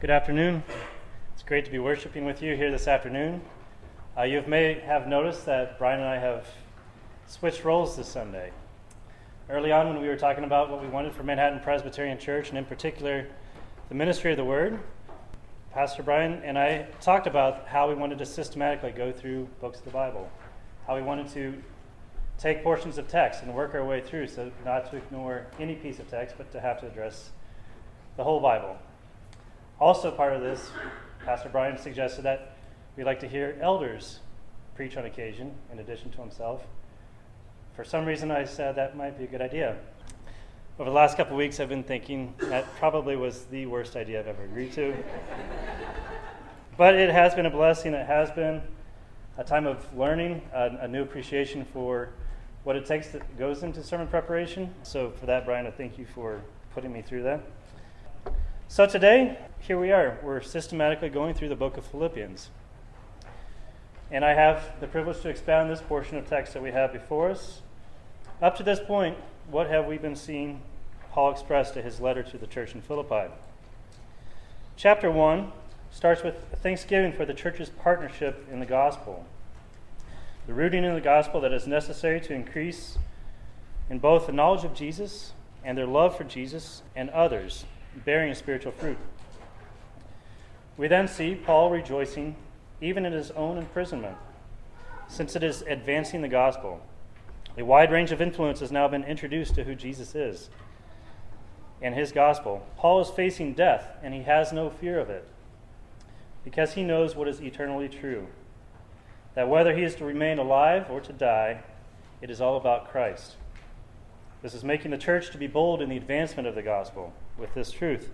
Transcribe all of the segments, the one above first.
Good afternoon. It's great to be worshiping with you here this afternoon. Uh, you may have noticed that Brian and I have switched roles this Sunday. Early on, when we were talking about what we wanted for Manhattan Presbyterian Church, and in particular, the ministry of the Word, Pastor Brian and I talked about how we wanted to systematically go through books of the Bible, how we wanted to take portions of text and work our way through, so not to ignore any piece of text, but to have to address the whole Bible. Also, part of this, Pastor Brian suggested that we'd like to hear elders preach on occasion in addition to himself. For some reason, I said that might be a good idea. Over the last couple weeks, I've been thinking that probably was the worst idea I've ever agreed to. but it has been a blessing. It has been a time of learning, a, a new appreciation for what it takes that goes into sermon preparation. So, for that, Brian, I thank you for putting me through that. So, today, here we are. We're systematically going through the book of Philippians. And I have the privilege to expound this portion of text that we have before us. Up to this point, what have we been seeing Paul express to his letter to the church in Philippi? Chapter 1 starts with thanksgiving for the church's partnership in the gospel. The rooting in the gospel that is necessary to increase in both the knowledge of Jesus and their love for Jesus and others, bearing spiritual fruit. We then see Paul rejoicing even in his own imprisonment, since it is advancing the gospel. A wide range of influence has now been introduced to who Jesus is and his gospel. Paul is facing death, and he has no fear of it because he knows what is eternally true that whether he is to remain alive or to die, it is all about Christ. This is making the church to be bold in the advancement of the gospel with this truth.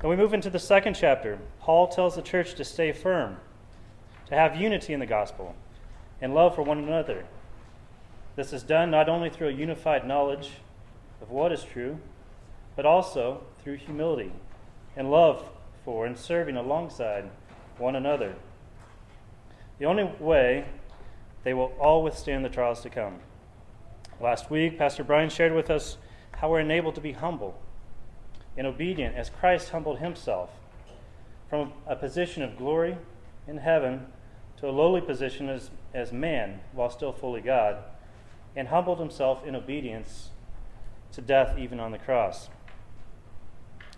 Then we move into the second chapter. Paul tells the church to stay firm, to have unity in the gospel, and love for one another. This is done not only through a unified knowledge of what is true, but also through humility and love for and serving alongside one another. The only way they will all withstand the trials to come. Last week, Pastor Brian shared with us how we're enabled to be humble and obedient as Christ humbled himself from a position of glory in heaven to a lowly position as, as man while still fully God, and humbled himself in obedience to death even on the cross.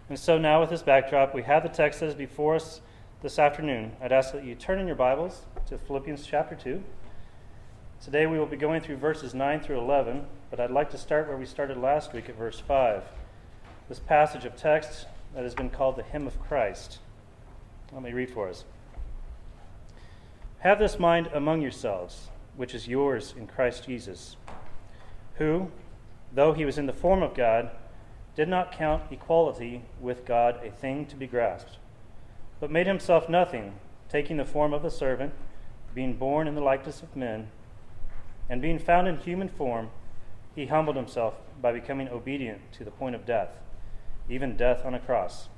And so now, with this backdrop, we have the text that is before us this afternoon. I'd ask that you turn in your Bibles to Philippians chapter 2. Today we will be going through verses 9 through 11, but I'd like to start where we started last week at verse 5. This passage of text that has been called the Hymn of Christ. Let me read for us. Have this mind among yourselves, which is yours in Christ Jesus, who, though he was in the form of God, did not count equality with God a thing to be grasped, but made himself nothing, taking the form of a servant, being born in the likeness of men, and being found in human form, he humbled himself by becoming obedient to the point of death, even death on a cross.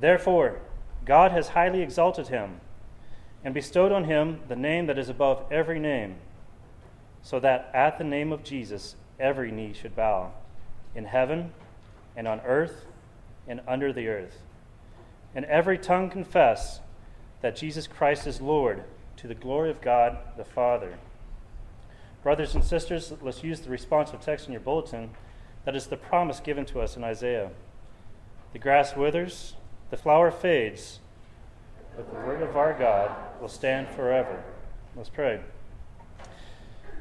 Therefore, God has highly exalted him and bestowed on him the name that is above every name, so that at the name of Jesus every knee should bow, in heaven and on earth and under the earth, and every tongue confess that Jesus Christ is Lord to the glory of God the Father. Brothers and sisters, let's use the responsive text in your bulletin. That is the promise given to us in Isaiah. The grass withers, the flower fades, but the word of our God will stand forever. Let's pray.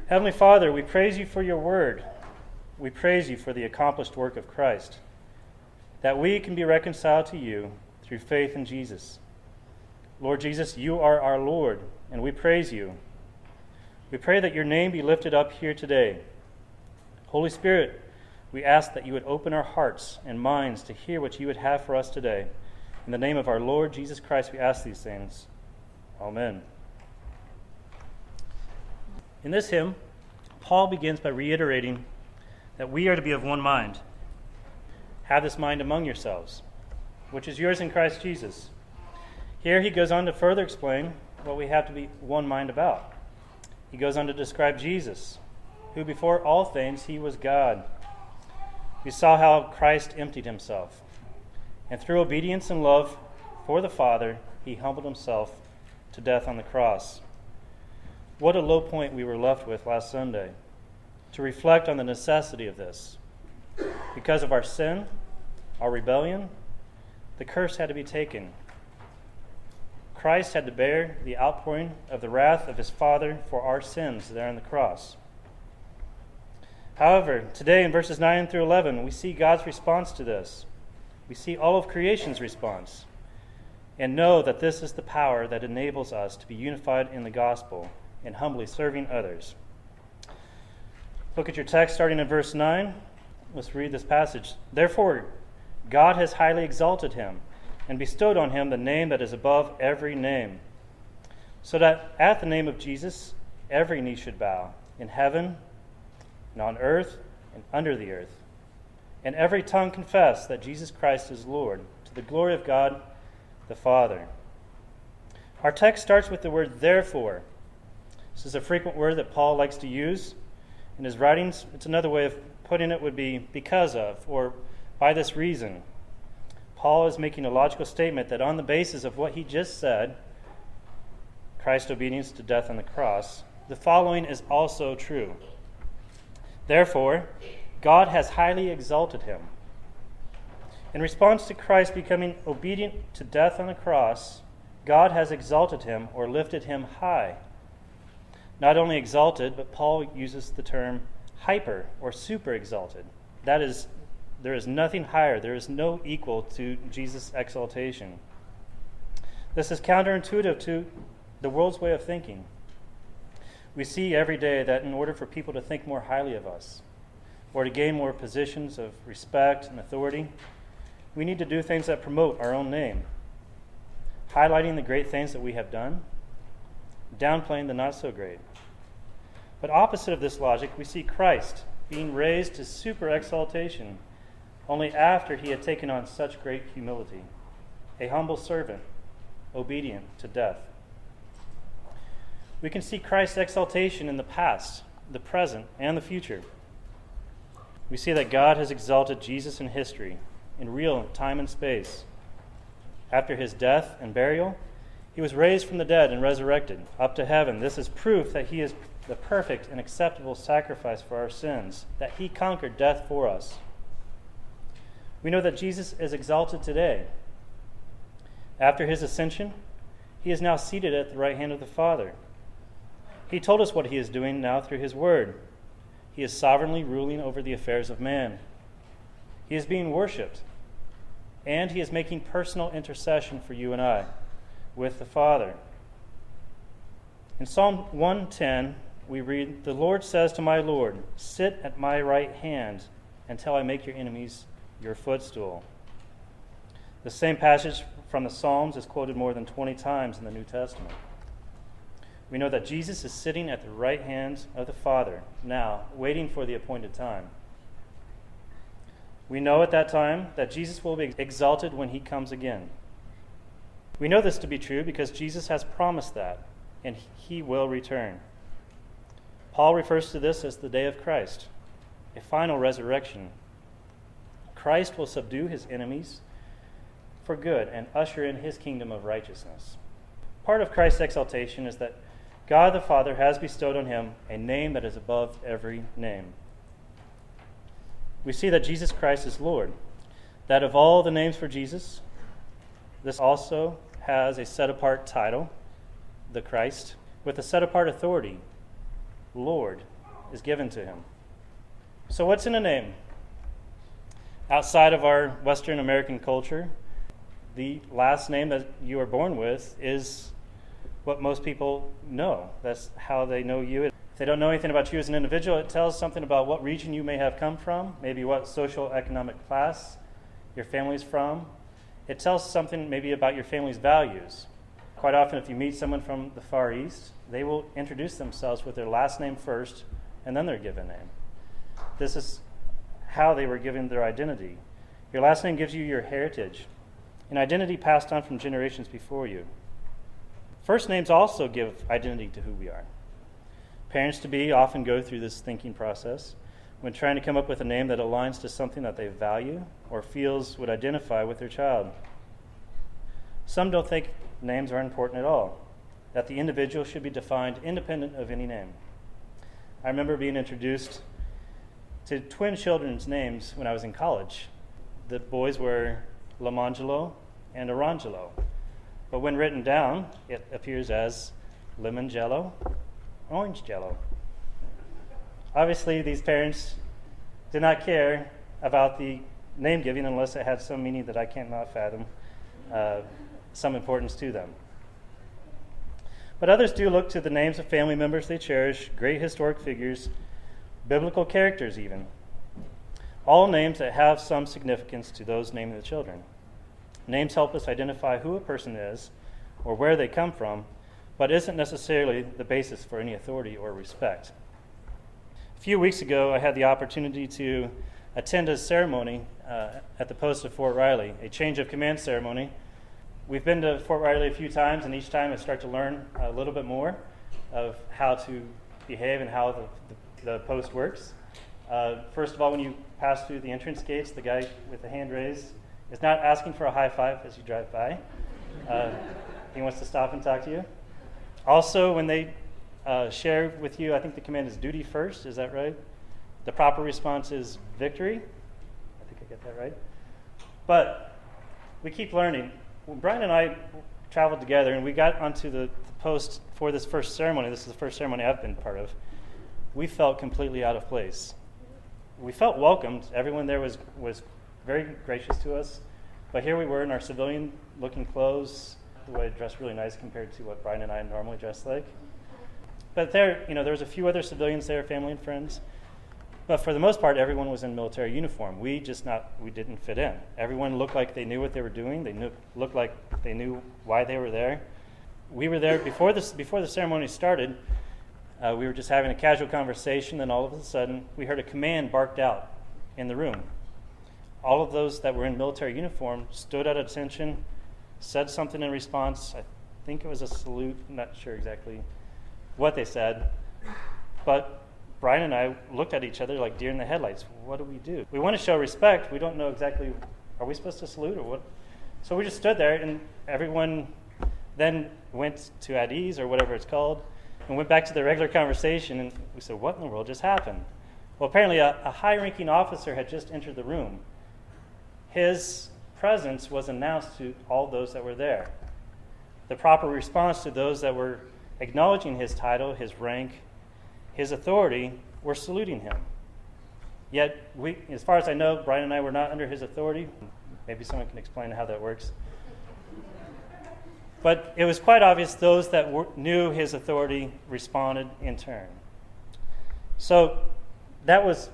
Heavenly Father, we praise you for your word. We praise you for the accomplished work of Christ, that we can be reconciled to you through faith in Jesus. Lord Jesus, you are our Lord, and we praise you. We pray that your name be lifted up here today. Holy Spirit, we ask that you would open our hearts and minds to hear what you would have for us today. In the name of our Lord Jesus Christ, we ask these things. Amen. In this hymn, Paul begins by reiterating that we are to be of one mind. Have this mind among yourselves, which is yours in Christ Jesus. Here he goes on to further explain what we have to be one mind about. He goes on to describe Jesus, who before all things he was God. We saw how Christ emptied himself. And through obedience and love for the Father, he humbled himself to death on the cross. What a low point we were left with last Sunday to reflect on the necessity of this. Because of our sin, our rebellion, the curse had to be taken. Christ had to bear the outpouring of the wrath of his Father for our sins there on the cross. However, today in verses 9 through 11, we see God's response to this. We see all of creation's response and know that this is the power that enables us to be unified in the gospel and humbly serving others. Look at your text starting in verse 9. Let's read this passage. Therefore, God has highly exalted him and bestowed on him the name that is above every name, so that at the name of Jesus every knee should bow, in heaven and on earth and under the earth, and every tongue confess that Jesus Christ is Lord, to the glory of God the Father. Our text starts with the word therefore. This is a frequent word that Paul likes to use in his writings. It's another way of putting it would be because of or by this reason. Paul is making a logical statement that on the basis of what he just said, Christ's obedience to death on the cross, the following is also true. Therefore, God has highly exalted him in response to Christ becoming obedient to death on the cross, God has exalted him or lifted him high. Not only exalted, but Paul uses the term hyper or super exalted. That is, there is nothing higher, there is no equal to Jesus' exaltation. This is counterintuitive to the world's way of thinking. We see every day that in order for people to think more highly of us, or to gain more positions of respect and authority, we need to do things that promote our own name, highlighting the great things that we have done, downplaying the not so great. But opposite of this logic, we see Christ being raised to super exaltation only after he had taken on such great humility, a humble servant, obedient to death. We can see Christ's exaltation in the past, the present, and the future. We see that God has exalted Jesus in history in real time and space. After his death and burial, he was raised from the dead and resurrected up to heaven. This is proof that he is the perfect and acceptable sacrifice for our sins, that he conquered death for us. We know that Jesus is exalted today. After his ascension, he is now seated at the right hand of the Father. He told us what he is doing now through his word. He is sovereignly ruling over the affairs of man. He is being worshiped, and he is making personal intercession for you and I with the Father. In Psalm 110, we read, The Lord says to my Lord, Sit at my right hand until I make your enemies your footstool. The same passage from the Psalms is quoted more than 20 times in the New Testament. We know that Jesus is sitting at the right hand of the Father now, waiting for the appointed time. We know at that time that Jesus will be exalted when he comes again. We know this to be true because Jesus has promised that, and he will return. Paul refers to this as the day of Christ, a final resurrection. Christ will subdue his enemies for good and usher in his kingdom of righteousness. Part of Christ's exaltation is that God the Father has bestowed on him a name that is above every name we see that Jesus Christ is Lord. That of all the names for Jesus, this also has a set apart title, the Christ, with a set apart authority, Lord, is given to him. So, what's in a name? Outside of our Western American culture, the last name that you are born with is what most people know. That's how they know you. If they don't know anything about you as an individual, it tells something about what region you may have come from, maybe what social economic class your family's from. It tells something maybe about your family's values. Quite often, if you meet someone from the Far East, they will introduce themselves with their last name first and then their given name. This is how they were given their identity. Your last name gives you your heritage, an identity passed on from generations before you. First names also give identity to who we are. Parents to be often go through this thinking process. when trying to come up with a name that aligns to something that they value or feels would identify with their child. Some don't think names are important at all, that the individual should be defined independent of any name. I remember being introduced to twin children's names when I was in college. The boys were Lamangelo and Arangelo. But when written down, it appears as lemon jello, orange jello. Obviously, these parents did not care about the name giving unless it had some meaning that I cannot fathom, uh, some importance to them. But others do look to the names of family members they cherish, great historic figures, biblical characters, even. All names that have some significance to those naming the children. Names help us identify who a person is or where they come from, but isn't necessarily the basis for any authority or respect. A few weeks ago, I had the opportunity to attend a ceremony uh, at the post of Fort Riley, a change of command ceremony. We've been to Fort Riley a few times, and each time I start to learn a little bit more of how to behave and how the, the, the post works. Uh, first of all, when you pass through the entrance gates, the guy with the hand raised is not asking for a high five as you drive by. Uh, he wants to stop and talk to you. Also, when they uh, share with you, I think the command is duty first, is that right? The proper response is victory. I think I get that right. But we keep learning. When Brian and I traveled together and we got onto the, the post for this first ceremony, this is the first ceremony I've been part of, we felt completely out of place. We felt welcomed. Everyone there was, was very gracious to us. But here we were in our civilian looking clothes, the way dressed really nice compared to what Brian and I normally dress like. But there, you know, there was a few other civilians there, family and friends. But for the most part, everyone was in military uniform. We just not, we didn't fit in. Everyone looked like they knew what they were doing. They knew, looked like they knew why they were there. We were there before this, before the ceremony started. Uh, we were just having a casual conversation. Then all of a sudden, we heard a command barked out in the room all of those that were in military uniform stood at attention, said something in response. I think it was a salute, I'm not sure exactly what they said. But Brian and I looked at each other like deer in the headlights. What do we do? We want to show respect. We don't know exactly, are we supposed to salute or what? So we just stood there, and everyone then went to at ease or whatever it's called and went back to the regular conversation. And we said, What in the world just happened? Well, apparently, a, a high ranking officer had just entered the room his presence was announced to all those that were there. The proper response to those that were acknowledging his title, his rank, his authority, were saluting him. Yet, we, as far as I know, Brian and I were not under his authority. Maybe someone can explain how that works. But it was quite obvious those that were, knew his authority responded in turn. So that was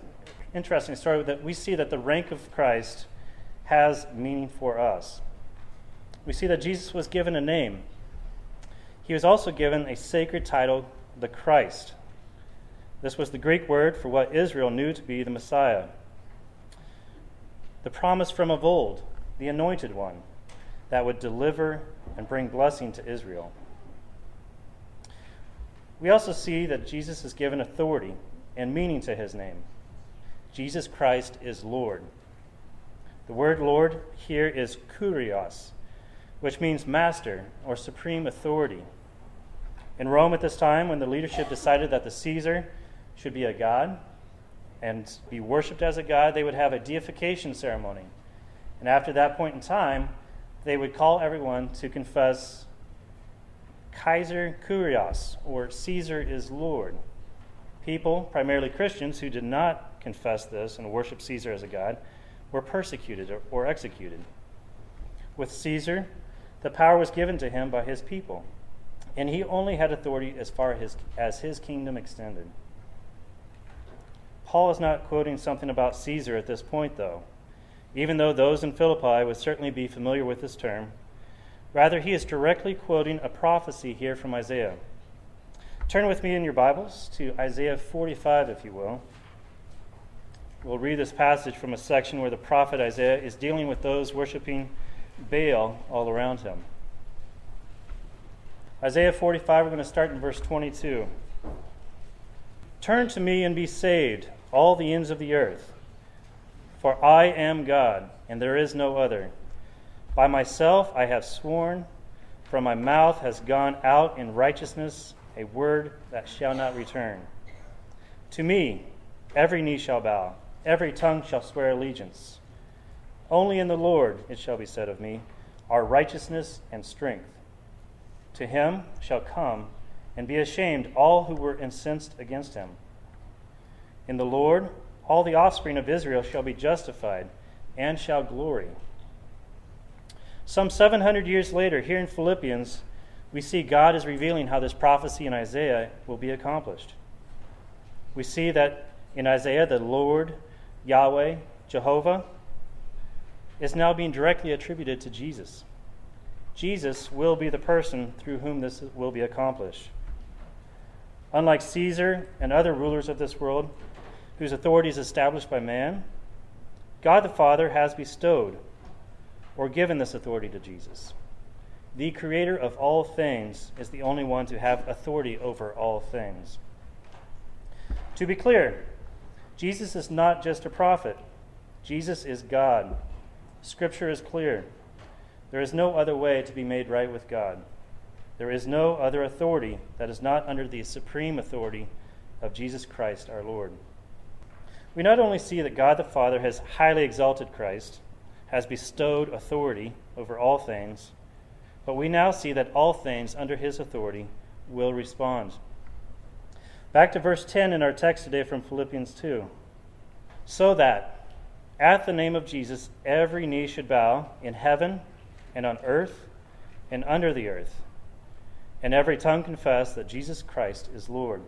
interesting story that we see that the rank of Christ has meaning for us. We see that Jesus was given a name. He was also given a sacred title, the Christ. This was the Greek word for what Israel knew to be the Messiah. The promise from of old, the anointed one, that would deliver and bring blessing to Israel. We also see that Jesus is given authority and meaning to his name. Jesus Christ is Lord. The word Lord here is kurios, which means master or supreme authority. In Rome at this time, when the leadership decided that the Caesar should be a god and be worshiped as a god, they would have a deification ceremony. And after that point in time, they would call everyone to confess Kaiser Kurios, or Caesar is Lord. People, primarily Christians, who did not confess this and worship Caesar as a god, were persecuted or, or executed. With Caesar, the power was given to him by his people, and he only had authority as far as, as his kingdom extended. Paul is not quoting something about Caesar at this point, though, even though those in Philippi would certainly be familiar with this term. Rather, he is directly quoting a prophecy here from Isaiah. Turn with me in your Bibles to Isaiah 45, if you will. We'll read this passage from a section where the prophet Isaiah is dealing with those worshiping Baal all around him. Isaiah 45, we're going to start in verse 22. Turn to me and be saved, all the ends of the earth. For I am God, and there is no other. By myself I have sworn, from my mouth has gone out in righteousness a word that shall not return. To me every knee shall bow, every tongue shall swear allegiance. Only in the Lord, it shall be said of me, are righteousness and strength. To him shall come and be ashamed all who were incensed against him. In the Lord, all the offspring of Israel shall be justified and shall glory. Some 700 years later, here in Philippians, we see God is revealing how this prophecy in Isaiah will be accomplished. We see that in Isaiah, the Lord, Yahweh, Jehovah, is now being directly attributed to Jesus. Jesus will be the person through whom this will be accomplished. Unlike Caesar and other rulers of this world, whose authority is established by man, God the Father has bestowed or given this authority to Jesus. The creator of all things is the only one to have authority over all things. To be clear, Jesus is not just a prophet, Jesus is God. Scripture is clear. There is no other way to be made right with God. There is no other authority that is not under the supreme authority of Jesus Christ our Lord. We not only see that God the Father has highly exalted Christ, has bestowed authority over all things, but we now see that all things under his authority will respond. Back to verse 10 in our text today from Philippians 2. So that at the name of Jesus every knee should bow in heaven and on earth and under the earth, and every tongue confess that Jesus Christ is Lord.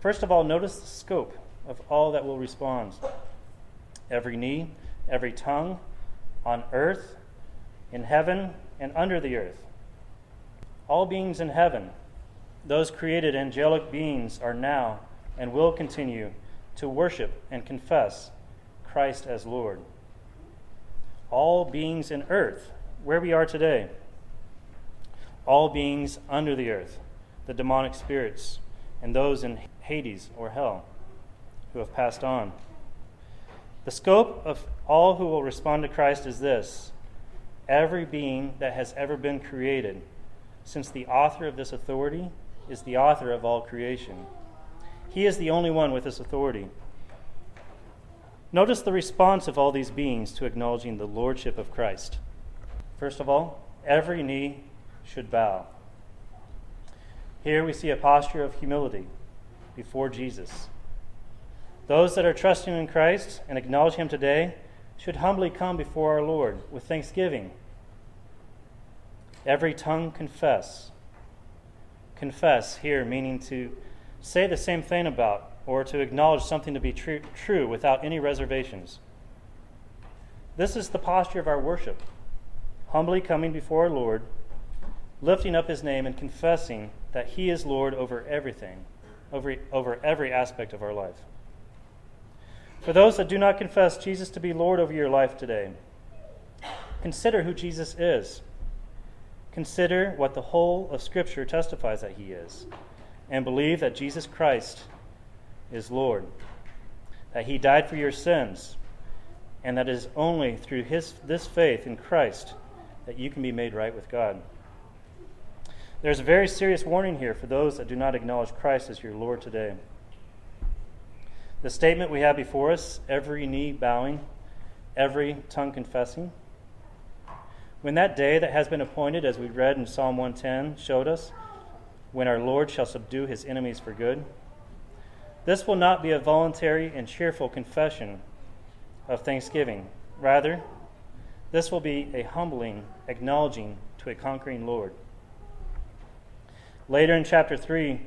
First of all, notice the scope of all that will respond. Every knee, every tongue, on earth, in heaven, and under the earth. All beings in heaven, those created angelic beings, are now and will continue to worship and confess Christ as Lord. All beings in earth, where we are today, all beings under the earth, the demonic spirits, and those in Hades or hell who have passed on. The scope of all who will respond to Christ is this every being that has ever been created, since the author of this authority is the author of all creation. He is the only one with this authority. Notice the response of all these beings to acknowledging the lordship of Christ. First of all, every knee should bow. Here we see a posture of humility before Jesus. Those that are trusting in Christ and acknowledge Him today should humbly come before our Lord with thanksgiving. Every tongue confess. Confess here meaning to say the same thing about or to acknowledge something to be true, true without any reservations. This is the posture of our worship. Humbly coming before our Lord, lifting up His name and confessing that He is Lord over everything, over, over every aspect of our life. For those that do not confess Jesus to be Lord over your life today, consider who Jesus is. Consider what the whole of Scripture testifies that he is, and believe that Jesus Christ is Lord, that he died for your sins, and that it is only through his, this faith in Christ that you can be made right with God. There's a very serious warning here for those that do not acknowledge Christ as your Lord today. The statement we have before us every knee bowing, every tongue confessing. When that day that has been appointed, as we read in Psalm 110, showed us, when our Lord shall subdue his enemies for good, this will not be a voluntary and cheerful confession of thanksgiving. Rather, this will be a humbling acknowledging to a conquering Lord. Later in chapter 3,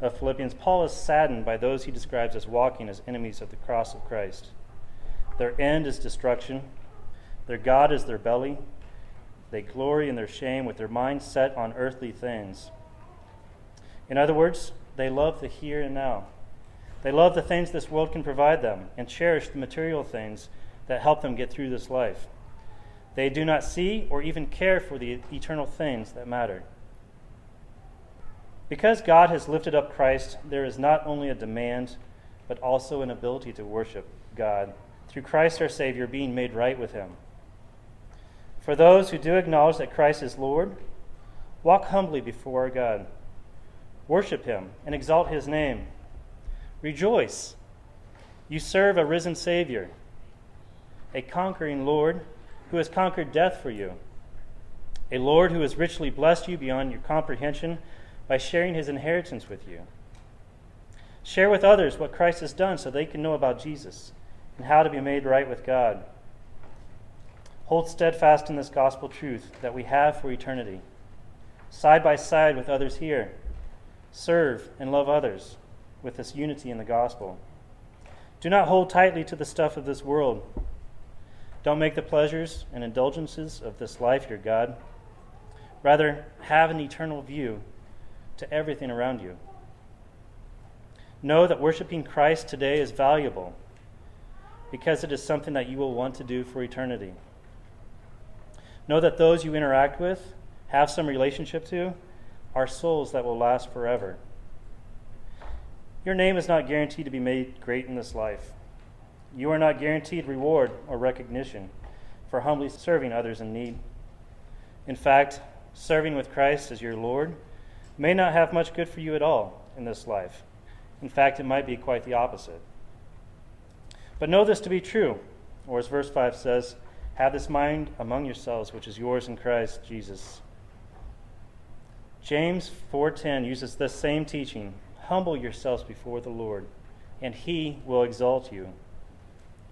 of Philippians, Paul is saddened by those he describes as walking as enemies of the cross of Christ. Their end is destruction, their God is their belly. They glory in their shame with their minds set on earthly things. In other words, they love the here and now. They love the things this world can provide them and cherish the material things that help them get through this life. They do not see or even care for the eternal things that matter. Because God has lifted up Christ, there is not only a demand, but also an ability to worship God through Christ our Savior, being made right with Him. For those who do acknowledge that Christ is Lord, walk humbly before our God. Worship Him and exalt His name. Rejoice. You serve a risen Savior, a conquering Lord who has conquered death for you, a Lord who has richly blessed you beyond your comprehension by sharing His inheritance with you. Share with others what Christ has done so they can know about Jesus and how to be made right with God. Hold steadfast in this gospel truth that we have for eternity. Side by side with others here, serve and love others with this unity in the gospel. Do not hold tightly to the stuff of this world. Don't make the pleasures and indulgences of this life your God. Rather, have an eternal view to everything around you. Know that worshiping Christ today is valuable because it is something that you will want to do for eternity. Know that those you interact with, have some relationship to, are souls that will last forever. Your name is not guaranteed to be made great in this life. You are not guaranteed reward or recognition for humbly serving others in need. In fact, serving with Christ as your Lord may not have much good for you at all in this life. In fact, it might be quite the opposite. But know this to be true, or as verse 5 says, have this mind among yourselves, which is yours in Christ Jesus. James 4:10 uses this same teaching, humble yourselves before the Lord, and he will exalt you.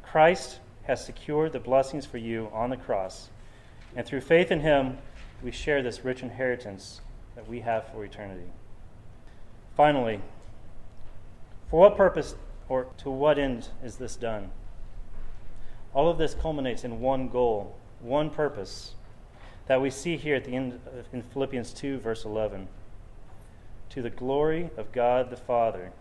Christ has secured the blessings for you on the cross, and through faith in him, we share this rich inheritance that we have for eternity. Finally, for what purpose or to what end is this done? All of this culminates in one goal, one purpose that we see here at the end in Philippians 2, verse 11. To the glory of God the Father.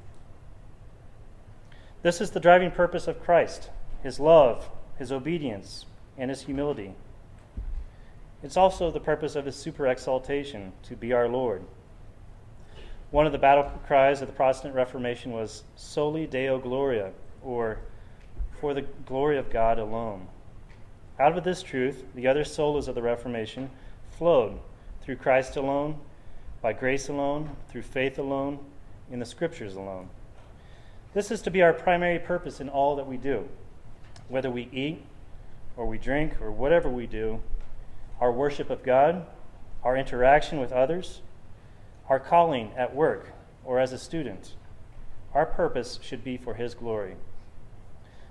This is the driving purpose of Christ his love, his obedience, and his humility. It's also the purpose of his super exaltation to be our Lord. One of the battle cries of the Protestant Reformation was Soli Deo Gloria, or for the glory of God alone. Out of this truth, the other solas of the Reformation flowed through Christ alone, by grace alone, through faith alone, in the Scriptures alone. This is to be our primary purpose in all that we do. Whether we eat, or we drink, or whatever we do, our worship of God, our interaction with others, our calling at work or as a student. Our purpose should be for His glory.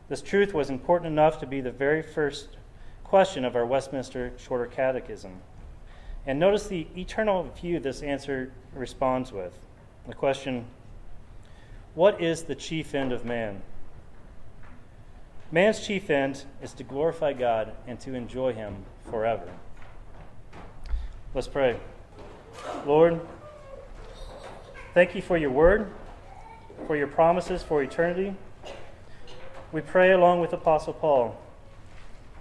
This truth was important enough to be the very first question of our Westminster Shorter Catechism. And notice the eternal view this answer responds with. The question What is the chief end of man? Man's chief end is to glorify God and to enjoy Him forever. Let's pray. Lord, Thank you for your word, for your promises for eternity. We pray, along with Apostle Paul,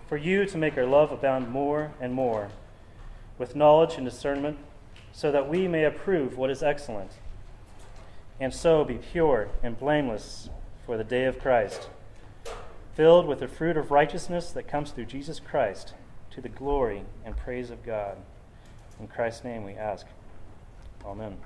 for you to make our love abound more and more with knowledge and discernment, so that we may approve what is excellent, and so be pure and blameless for the day of Christ, filled with the fruit of righteousness that comes through Jesus Christ, to the glory and praise of God. In Christ's name we ask. Amen.